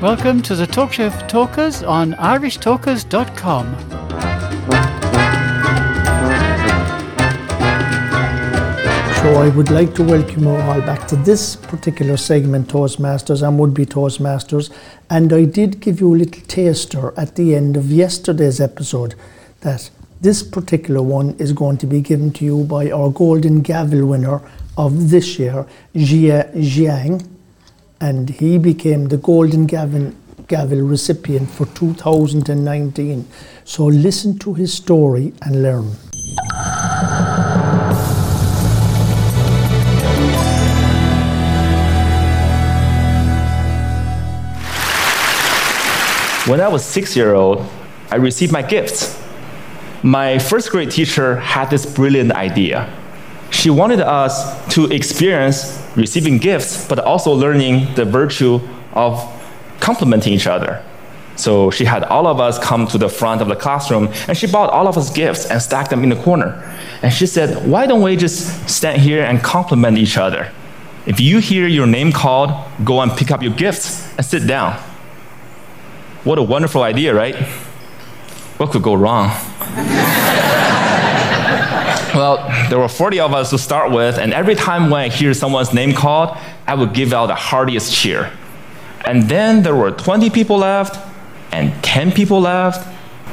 Welcome to the Talk Show for Talkers on irishtalkers.com. So I would like to welcome you all back to this particular segment, Toastmasters and would be Toastmasters. And I did give you a little taster at the end of yesterday's episode that this particular one is going to be given to you by our Golden Gavel winner of this year, Jia Jiang. And he became the Golden Gavel, Gavel recipient for 2019. So listen to his story and learn. When I was six year old, I received my gifts. My first grade teacher had this brilliant idea. She wanted us to experience receiving gifts, but also learning the virtue of complimenting each other. So she had all of us come to the front of the classroom and she bought all of us gifts and stacked them in the corner. And she said, Why don't we just stand here and compliment each other? If you hear your name called, go and pick up your gifts and sit down. What a wonderful idea, right? What could go wrong? well, there were 40 of us to start with, and every time when I hear someone's name called, I would give out the heartiest cheer. And then there were 20 people left, and 10 people left,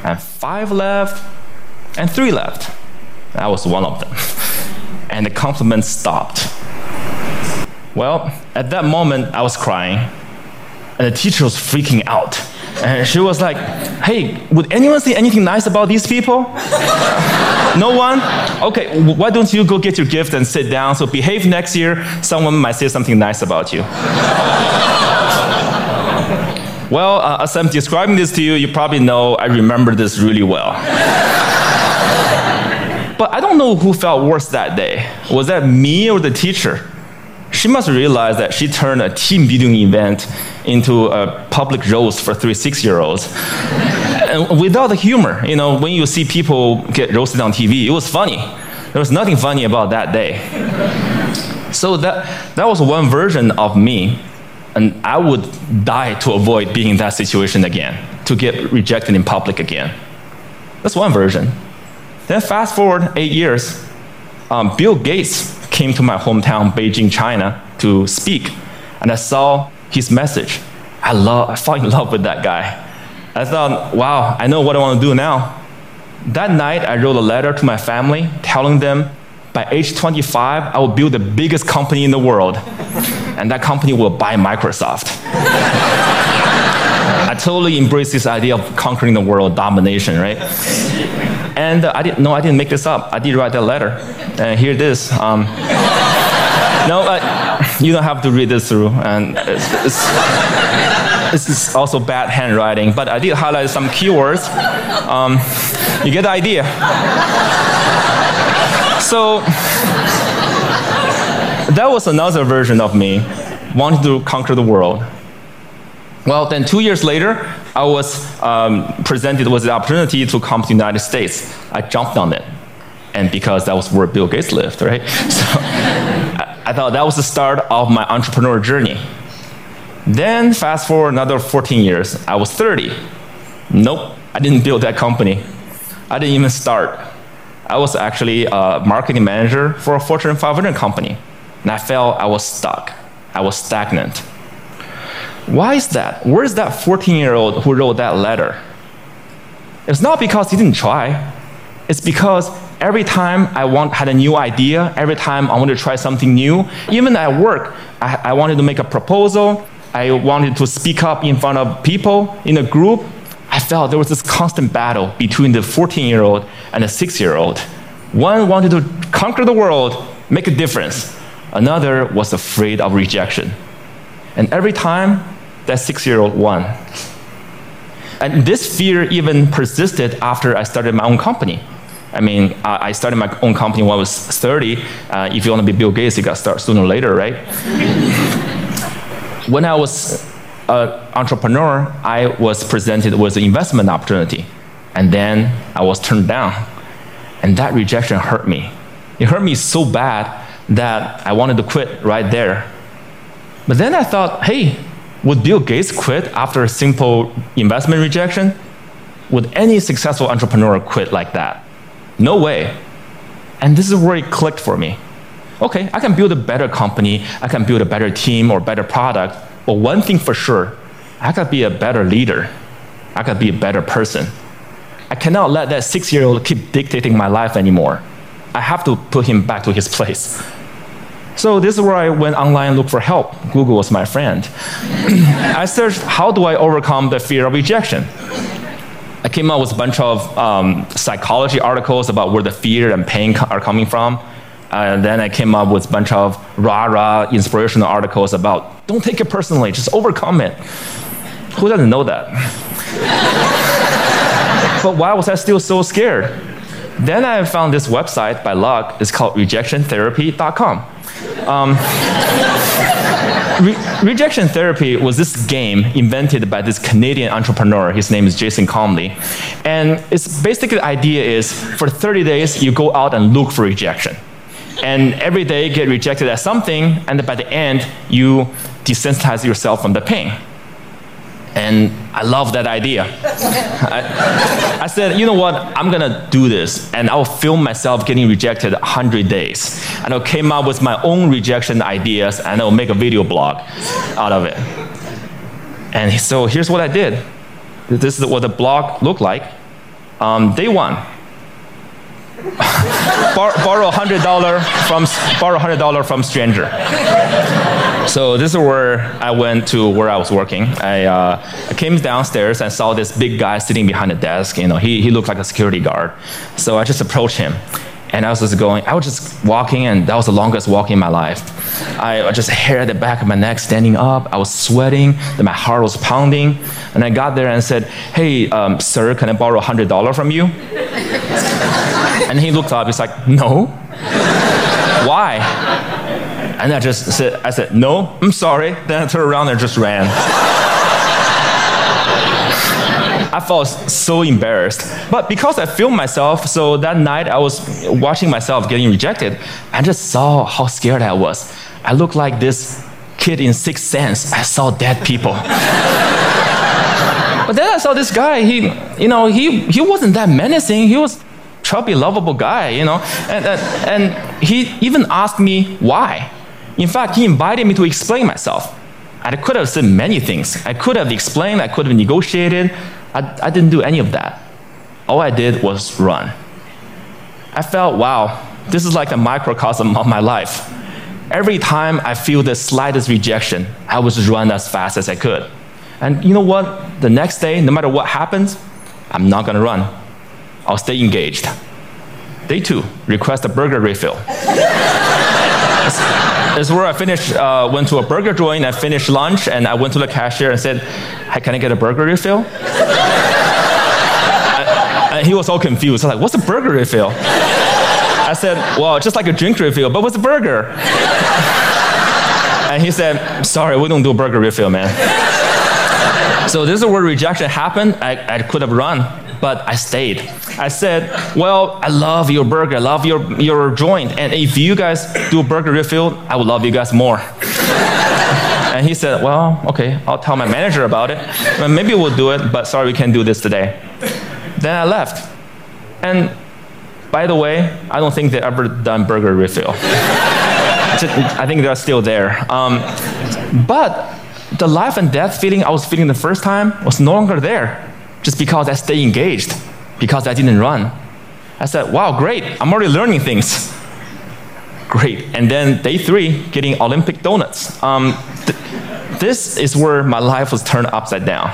and 5 left, and 3 left. I was one of them. and the compliments stopped. Well, at that moment, I was crying, and the teacher was freaking out. And she was like, hey, would anyone say anything nice about these people? no one? Okay, why don't you go get your gift and sit down? So behave next year, someone might say something nice about you. well, uh, as I'm describing this to you, you probably know I remember this really well. but I don't know who felt worse that day. Was that me or the teacher? She must realize that she turned a team building event into a public roast for three six year olds. and without the humor, you know, when you see people get roasted on TV, it was funny. There was nothing funny about that day. So that, that was one version of me, and I would die to avoid being in that situation again, to get rejected in public again. That's one version. Then fast forward eight years, um, Bill Gates came to my hometown, Beijing, China, to speak, and I saw his message. I love, I fell in love with that guy. I thought, wow, I know what I want to do now. That night, I wrote a letter to my family telling them by age 25, I will build the biggest company in the world, and that company will buy Microsoft. Totally embrace this idea of conquering the world, domination, right? And uh, I didn't, no, I didn't make this up. I did write that letter. And here it is. Um, no, uh, you don't have to read this through. And it's, it's, also bad handwriting, but I did highlight some keywords. Um, you get the idea. So, that was another version of me wanting to conquer the world. Well, then two years later, I was um, presented with the opportunity to come to the United States. I jumped on it. And because that was where Bill Gates lived, right? So I, I thought that was the start of my entrepreneur journey. Then, fast forward another 14 years, I was 30. Nope, I didn't build that company. I didn't even start. I was actually a marketing manager for a Fortune 500 company. And I felt I was stuck. I was stagnant. Why is that? Where's that 14 year old who wrote that letter? It's not because he didn't try. It's because every time I want, had a new idea, every time I wanted to try something new, even at work, I, I wanted to make a proposal, I wanted to speak up in front of people in a group, I felt there was this constant battle between the 14 year old and the 6 year old. One wanted to conquer the world, make a difference. Another was afraid of rejection. And every time, that six year old won. And this fear even persisted after I started my own company. I mean, I started my own company when I was 30. Uh, if you want to be Bill Gates, you got to start sooner or later, right? when I was an entrepreneur, I was presented with an investment opportunity. And then I was turned down. And that rejection hurt me. It hurt me so bad that I wanted to quit right there. But then I thought, hey, Would Bill Gates quit after a simple investment rejection? Would any successful entrepreneur quit like that? No way. And this is where it clicked for me. Okay, I can build a better company, I can build a better team or better product, but one thing for sure, I gotta be a better leader. I gotta be a better person. I cannot let that six year old keep dictating my life anymore. I have to put him back to his place. So this is where I went online and looked for help. Google was my friend. I searched, how do I overcome the fear of rejection? I came up with a bunch of um, psychology articles about where the fear and pain are coming from. And then I came up with a bunch of rah-rah inspirational articles about don't take it personally, just overcome it. Who doesn't know that? but why was I still so scared? Then I found this website by luck. It's called rejectiontherapy.com. Um, re- rejection therapy was this game invented by this Canadian entrepreneur. His name is Jason Comely. And it's basically the idea is for 30 days, you go out and look for rejection. And every day get rejected at something, and by the end, you desensitize yourself from the pain. And I love that idea. I, I, said, you know what, I'm gonna do this, and I'll film myself getting rejected 100 days. And I came up with my own rejection ideas, and I'll make a video blog out of it. And so here's what I did. This is what the blog looked like. Um, day one, Bar- borrow $100 from, borrow $100 from stranger. So this is where I went to where I was working. I, uh, I came downstairs and saw this big guy sitting behind the desk. You know, he, he looked like a security guard. So I just approached him. And I was just going, I was just walking, and that was the longest walk in my life. I just hair at the back of my neck standing up. I was sweating, then my heart was pounding. And I got there and said, Hey, um, sir, can I borrow $100 from you? and he looked up, he's like, No. And I just said, I said, no, I'm sorry. Then I turned around and just ran. I felt so embarrassed. But because I filmed myself, so that night I was watching myself getting rejected, I just saw how scared I was. I looked like this kid in Sixth Sense. I saw dead people. but then I saw this guy, he, you know, he, he wasn't that menacing. He was chubby, lovable guy, you know. And, and, and he even asked me why. In fact, he invited me to explain myself. I could have said many things. I could have explained, I could have negotiated. I, I didn't do any of that. All I did was run. I felt, wow, this is like a microcosm of my life. Every time I feel the slightest rejection, I just run as fast as I could. And you know what? The next day, no matter what happens, I'm not gonna run. I'll stay engaged. Day two, request a burger refill. is where I finished, uh, went to a burger joint, I finished lunch, and I went to the cashier and said, hey, can I get a burger refill? and he was all confused. I was like, what's a burger refill? I said, well, just like a drink refill, but what's a burger? and he said, sorry, we don't do burger refill, man. so this is where rejection happened. I, I could have run but I stayed. I said, Well, I love your burger, I love your, your joint, and if you guys do burger refill, I would love you guys more. and he said, Well, okay, I'll tell my manager about it. Well, maybe we'll do it, but sorry, we can't do this today. Then I left. And by the way, I don't think they ever done burger refill. I think they're still there. Um, but the life and death feeling I was feeling the first time was no longer there just because I stay engaged, because I didn't run. I said, wow, great, I'm already learning things. Great. And then day three, getting Olympic donuts. Um, th- this is where my life was turned upside down.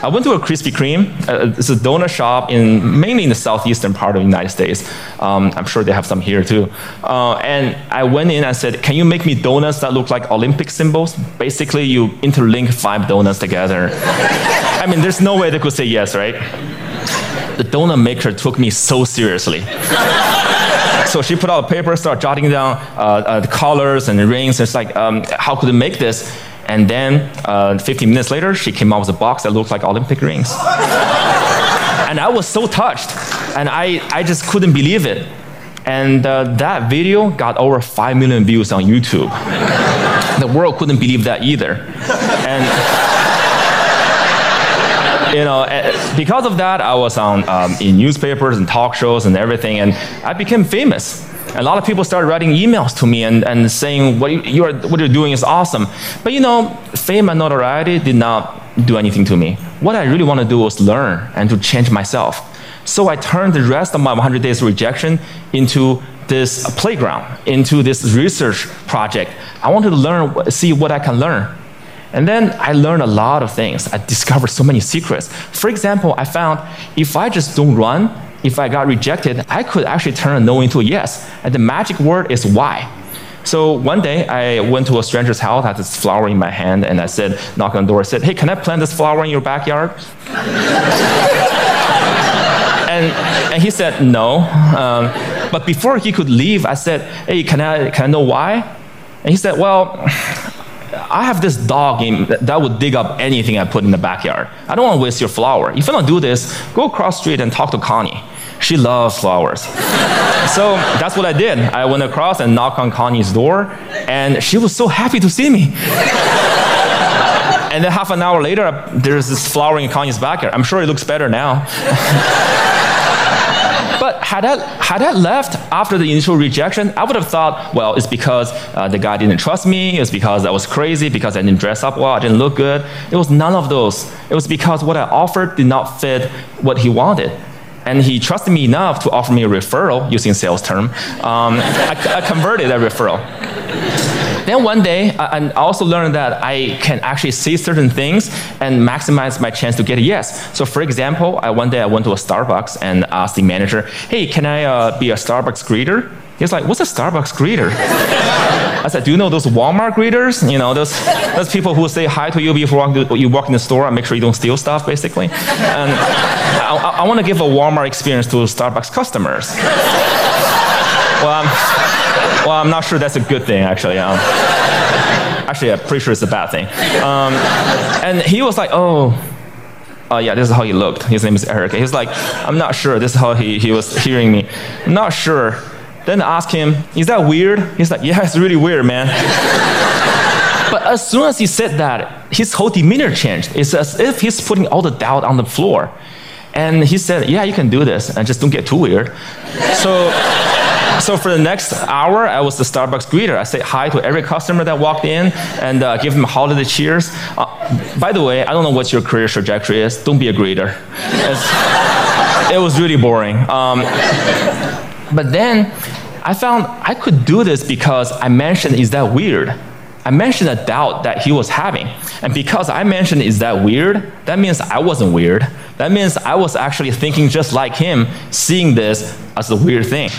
I went to a Krispy Kreme. Uh, it's a donut shop in mainly in the southeastern part of the United States. Um, I'm sure they have some here too. Uh, and I went in and said, "Can you make me donuts that look like Olympic symbols?" Basically, you interlink five donuts together. I mean, there's no way they could say yes, right? The donut maker took me so seriously. so she put out a paper, started jotting down uh, uh, the colors and the rings. It's like, um, how could I make this? And then uh, 15 minutes later, she came out with a box that looked like Olympic rings. and I was so touched. And I, I just couldn't believe it. And uh, that video got over 5 million views on YouTube. the world couldn't believe that either. And you know, eh, because of that, I was on um, in newspapers and talk shows and everything, and I became famous. A lot of people started writing emails to me and, and saying what you are what you're doing is awesome. But you know, fame and notoriety did not do anything to me. What I really want to do was learn and to change myself. So I turned the rest of my 100 days rejection into this playground, into this research project. I wanted to learn, see what I can learn. And then I learned a lot of things. I discovered so many secrets. For example, I found if I just don't run, if I got rejected, I could actually turn a no into a yes. And the magic word is why. So one day I went to a stranger's house, had this flower in my hand, and I said, knock on the door, I said, hey, can I plant this flower in your backyard? and, and he said, no. Um, but before he could leave, I said, hey, can I, can I know why? And he said, well, I have this dog that would dig up anything I put in the backyard. I don't want to waste your flower. If you don't do this, go across street and talk to Connie. She loves flowers. so that's what I did. I went across and knocked on Connie's door, and she was so happy to see me. and then half an hour later, there's this flowering in Connie's backyard. I'm sure it looks better now. But had I, had I left after the initial rejection, I would have thought, well, it's because uh, the guy didn't trust me, it's because I was crazy, because I didn't dress up well, I didn't look good. It was none of those. It was because what I offered did not fit what he wanted. And he trusted me enough to offer me a referral, using sales term. Um, I, I converted that referral. Then one day, I, also learned that I can actually see certain things and maximize my chance to get a yes. So for example, I, one day I went to a Starbucks and asked the manager, hey, can I uh, be a Starbucks greeter? He's like, what's a Starbucks greeter? I said, do you know those Walmart greeters? You know, those, those people who say hi to you before you walk in the store and make sure you don't steal stuff, basically. And I, I, I want to give a Walmart experience to Starbucks customers. Well, I'm, well, I'm not sure that's a good thing, actually. Um, actually, I'm pretty sure it's a bad thing. Um, and he was like, oh, uh, yeah, this is how he looked. His name is Eric. He's like, I'm not sure. This is how he, he was hearing me. I'm not sure. Then I asked him, is that weird? He's like, yeah, it's really weird, man. but as soon as he said that, his whole demeanor changed. It's as if he's putting all the doubt on the floor. And he said, yeah, you can do this, and just don't get too weird. So so for the next hour, I was the Starbucks greeter. I say hi to every customer that walked in and uh, give them holiday cheers. Uh, by the way, I don't know what your career trajectory is. Don't be a greeter. It was really boring. Um, but then I found I could do this because I mentioned, is that weird? I mentioned a doubt that he was having. And because I mentioned, is that weird? That means I wasn't weird. That means I was actually thinking just like him, seeing this as a weird thing.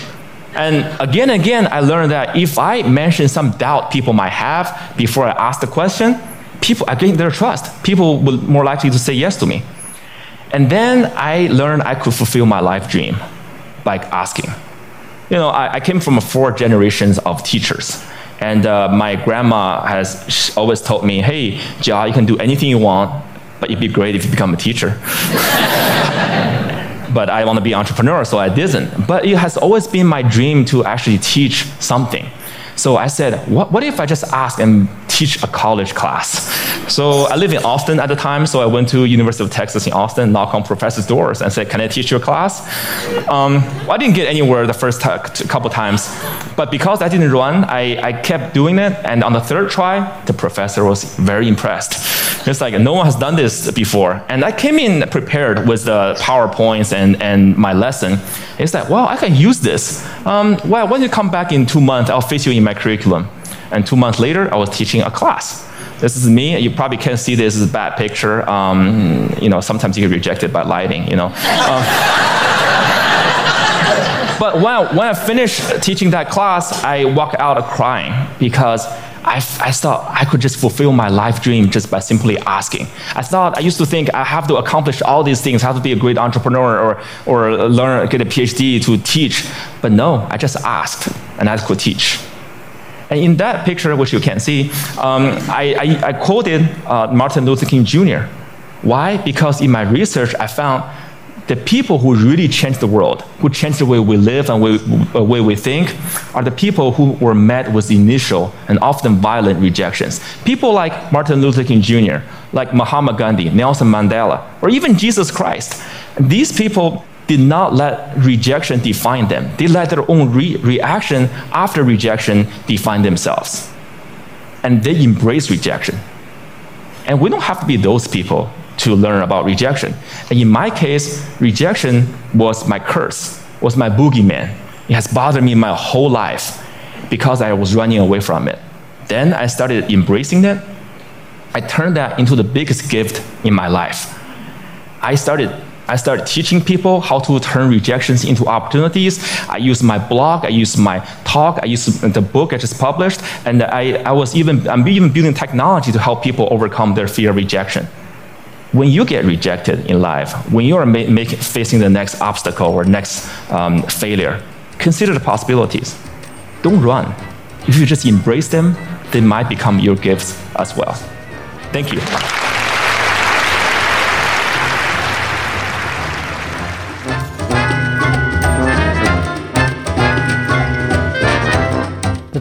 And again and again, I learned that if I mention some doubt people might have before I ask the question, people, I gain their trust. People will more likely to say yes to me. And then I learned I could fulfill my life dream by asking. You know, I, I came from four generations of teachers. And uh, my grandma has always told me, hey, Jia, you can do anything you want, but it'd be great if you become a teacher. but I want to be an entrepreneur, so I didn't. But it has always been my dream to actually teach something. So I said, what, what if I just ask and teach a college class? So I live in Austin at the time, so I went to University of Texas in Austin, knock on professors' doors, and said, "Can I teach your class?" Um, well, I didn't get anywhere the first t- couple times, but because I didn't run, I, I kept doing it, and on the third try, the professor was very impressed. It's like no one has done this before, and I came in prepared with the powerpoints and and my lesson. It's like, wow, I can use this. Um, well, when you come back in two months, I'll fit you in my curriculum. And two months later, I was teaching a class. This is me. You probably can't see this. This is a bad picture. Um, you know, sometimes you get rejected by lighting, you know. Um, but when I, when I finished teaching that class, I walked out crying because I, I thought I could just fulfill my life dream just by simply asking. I thought, I used to think I have to accomplish all these things, I have to be a great entrepreneur or, or learn, get a PhD to teach. But no, I just asked and I could teach. And in that picture, which you can see, um, I, I, I, quoted uh, Martin Luther King Jr. Why? Because in my research, I found the people who really changed the world, who changed the way we live and the uh, way we think, are the people who were met with initial and often violent rejections. People like Martin Luther King Jr., like Mahatma Gandhi, Nelson Mandela, or even Jesus Christ. These people did not let rejection define them. They let their own re- reaction after rejection define themselves. And they embrace rejection. And we don't have to be those people to learn about rejection. And in my case, rejection was my curse, was my boogeyman. It has bothered me my whole life because I was running away from it. Then I started embracing it. I turned that into the biggest gift in my life. I started I started teaching people how to turn rejections into opportunities. I used my blog, I used my talk, I used the book I just published, and I, I was even I'm even building technology to help people overcome their fear of rejection when you get rejected in life, when you are ma- make, facing the next obstacle or next um, failure, consider the possibilities. Don't run. If you just embrace them, they might become your gifts as well. Thank you.